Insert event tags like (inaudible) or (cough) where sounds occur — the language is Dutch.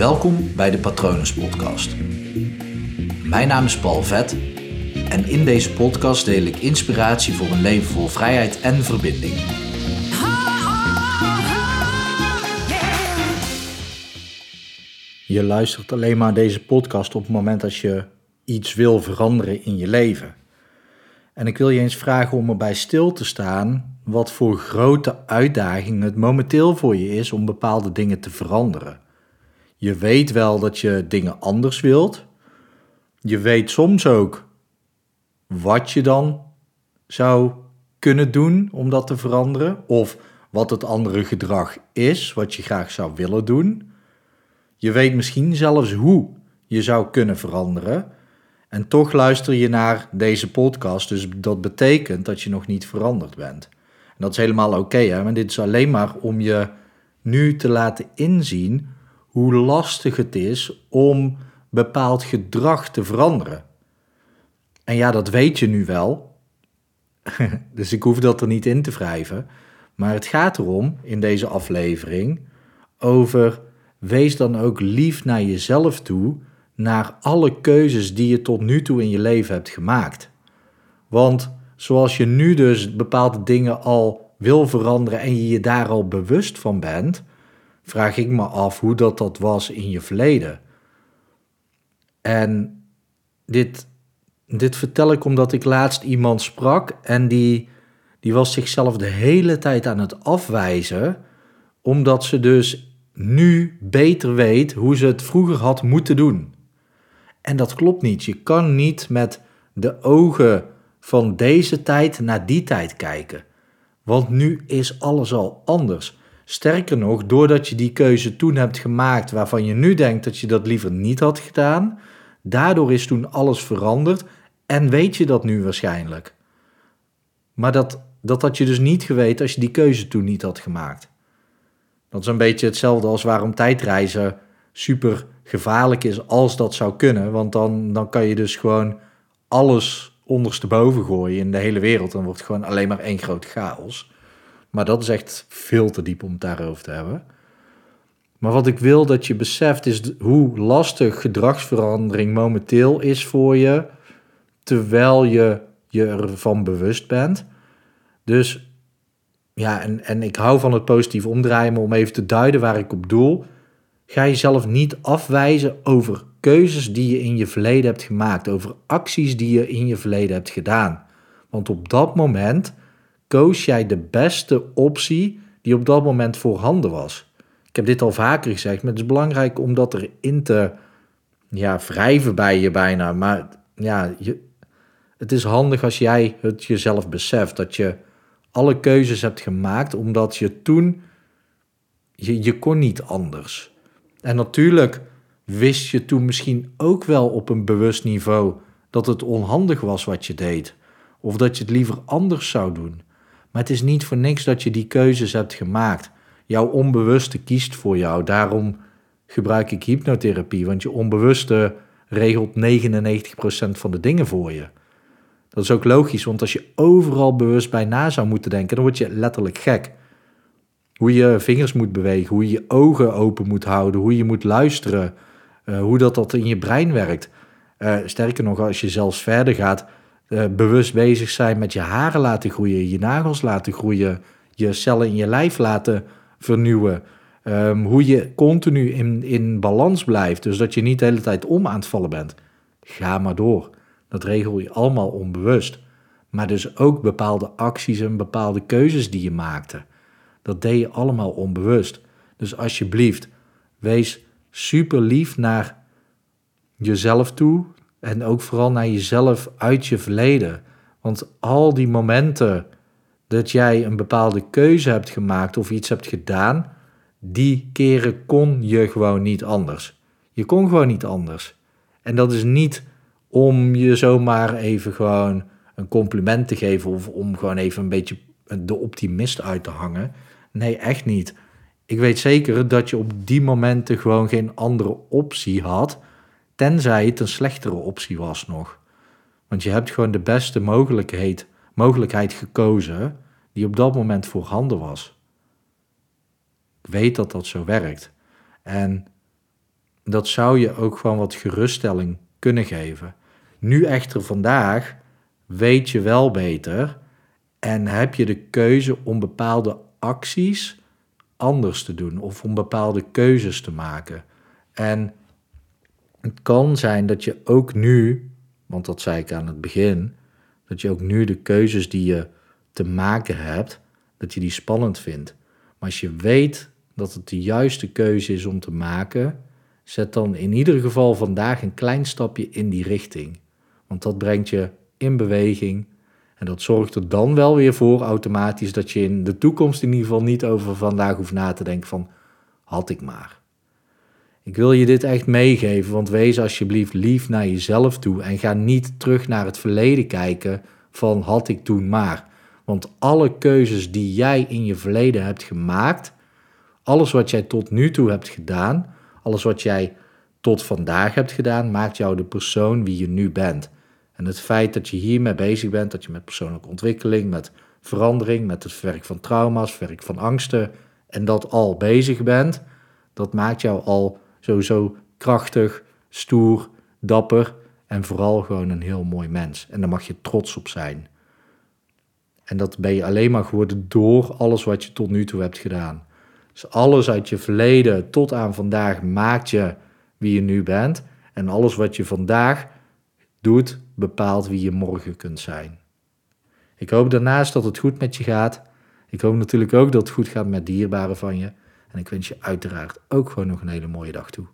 Welkom bij de Patronus Podcast. Mijn naam is Paul Vet en in deze podcast deel ik inspiratie voor een leven vol vrijheid en verbinding. Je luistert alleen maar deze podcast op het moment dat je iets wil veranderen in je leven. En ik wil je eens vragen om erbij stil te staan wat voor grote uitdaging het momenteel voor je is om bepaalde dingen te veranderen. Je weet wel dat je dingen anders wilt. Je weet soms ook wat je dan zou kunnen doen om dat te veranderen. Of wat het andere gedrag is, wat je graag zou willen doen. Je weet misschien zelfs hoe je zou kunnen veranderen. En toch luister je naar deze podcast, dus dat betekent dat je nog niet veranderd bent. En dat is helemaal oké, hè? maar dit is alleen maar om je nu te laten inzien hoe lastig het is om bepaald gedrag te veranderen. En ja, dat weet je nu wel, (laughs) dus ik hoef dat er niet in te wrijven. Maar het gaat erom in deze aflevering over wees dan ook lief naar jezelf toe naar alle keuzes die je tot nu toe in je leven hebt gemaakt. Want zoals je nu dus bepaalde dingen al wil veranderen en je je daar al bewust van bent, vraag ik me af hoe dat, dat was in je verleden. En dit, dit vertel ik omdat ik laatst iemand sprak en die, die was zichzelf de hele tijd aan het afwijzen, omdat ze dus nu beter weet hoe ze het vroeger had moeten doen. En dat klopt niet. Je kan niet met de ogen van deze tijd naar die tijd kijken. Want nu is alles al anders. Sterker nog, doordat je die keuze toen hebt gemaakt waarvan je nu denkt dat je dat liever niet had gedaan, daardoor is toen alles veranderd en weet je dat nu waarschijnlijk. Maar dat, dat had je dus niet geweten als je die keuze toen niet had gemaakt. Dat is een beetje hetzelfde als waarom tijdreizen super gevaarlijk is als dat zou kunnen. Want dan, dan kan je dus gewoon alles ondersteboven gooien in de hele wereld. Dan wordt het gewoon alleen maar één groot chaos. Maar dat is echt veel te diep om het daarover te hebben. Maar wat ik wil dat je beseft is hoe lastig gedragsverandering momenteel is voor je, terwijl je je ervan bewust bent. Dus ja, en, en ik hou van het positief omdraaien, om even te duiden waar ik op doel. Ga jezelf niet afwijzen over keuzes die je in je verleden hebt gemaakt, over acties die je in je verleden hebt gedaan. Want op dat moment koos jij de beste optie die op dat moment voorhanden was. Ik heb dit al vaker gezegd, maar het is belangrijk om dat erin te ja, wrijven bij je bijna. Maar ja, je, het is handig als jij het jezelf beseft dat je alle keuzes hebt gemaakt omdat je toen, je, je kon niet anders. En natuurlijk wist je toen misschien ook wel op een bewust niveau dat het onhandig was wat je deed, of dat je het liever anders zou doen. Maar het is niet voor niks dat je die keuzes hebt gemaakt. Jouw onbewuste kiest voor jou. Daarom gebruik ik hypnotherapie, want je onbewuste regelt 99% van de dingen voor je. Dat is ook logisch, want als je overal bewust bij na zou moeten denken, dan word je letterlijk gek. Hoe je vingers moet bewegen, hoe je ogen open moet houden, hoe je moet luisteren, uh, hoe dat, dat in je brein werkt. Uh, sterker nog, als je zelfs verder gaat, uh, bewust bezig zijn met je haren laten groeien, je nagels laten groeien, je cellen in je lijf laten vernieuwen. Um, hoe je continu in, in balans blijft, dus dat je niet de hele tijd om aan het vallen bent. Ga maar door. Dat regel je allemaal onbewust. Maar dus ook bepaalde acties en bepaalde keuzes die je maakte. Dat deed je allemaal onbewust. Dus alsjeblieft, wees super lief naar jezelf toe. En ook vooral naar jezelf uit je verleden. Want al die momenten dat jij een bepaalde keuze hebt gemaakt of iets hebt gedaan, die keren kon je gewoon niet anders. Je kon gewoon niet anders. En dat is niet om je zomaar even gewoon een compliment te geven of om gewoon even een beetje de optimist uit te hangen. Nee, echt niet. Ik weet zeker dat je op die momenten gewoon geen andere optie had, tenzij het een slechtere optie was nog. Want je hebt gewoon de beste mogelijkheid, mogelijkheid gekozen die op dat moment voorhanden was. Ik weet dat dat zo werkt. En dat zou je ook gewoon wat geruststelling kunnen geven. Nu echter vandaag weet je wel beter en heb je de keuze om bepaalde acties anders te doen of om bepaalde keuzes te maken. En het kan zijn dat je ook nu, want dat zei ik aan het begin, dat je ook nu de keuzes die je te maken hebt, dat je die spannend vindt. Maar als je weet dat het de juiste keuze is om te maken, zet dan in ieder geval vandaag een klein stapje in die richting. Want dat brengt je in beweging en dat zorgt er dan wel weer voor automatisch dat je in de toekomst in ieder geval niet over vandaag hoeft na te denken van had ik maar. Ik wil je dit echt meegeven, want wees alsjeblieft lief naar jezelf toe en ga niet terug naar het verleden kijken van had ik toen maar. Want alle keuzes die jij in je verleden hebt gemaakt, alles wat jij tot nu toe hebt gedaan, alles wat jij tot vandaag hebt gedaan, maakt jou de persoon wie je nu bent. En het feit dat je hiermee bezig bent, dat je met persoonlijke ontwikkeling, met verandering, met het werk van trauma's, werk van angsten en dat al bezig bent, dat maakt jou al sowieso krachtig, stoer, dapper en vooral gewoon een heel mooi mens. En daar mag je trots op zijn. En dat ben je alleen maar geworden door alles wat je tot nu toe hebt gedaan. Dus alles uit je verleden tot aan vandaag maakt je wie je nu bent. En alles wat je vandaag doet, bepaalt wie je morgen kunt zijn. Ik hoop daarnaast dat het goed met je gaat. Ik hoop natuurlijk ook dat het goed gaat met dierbaren van je. En ik wens je uiteraard ook gewoon nog een hele mooie dag toe.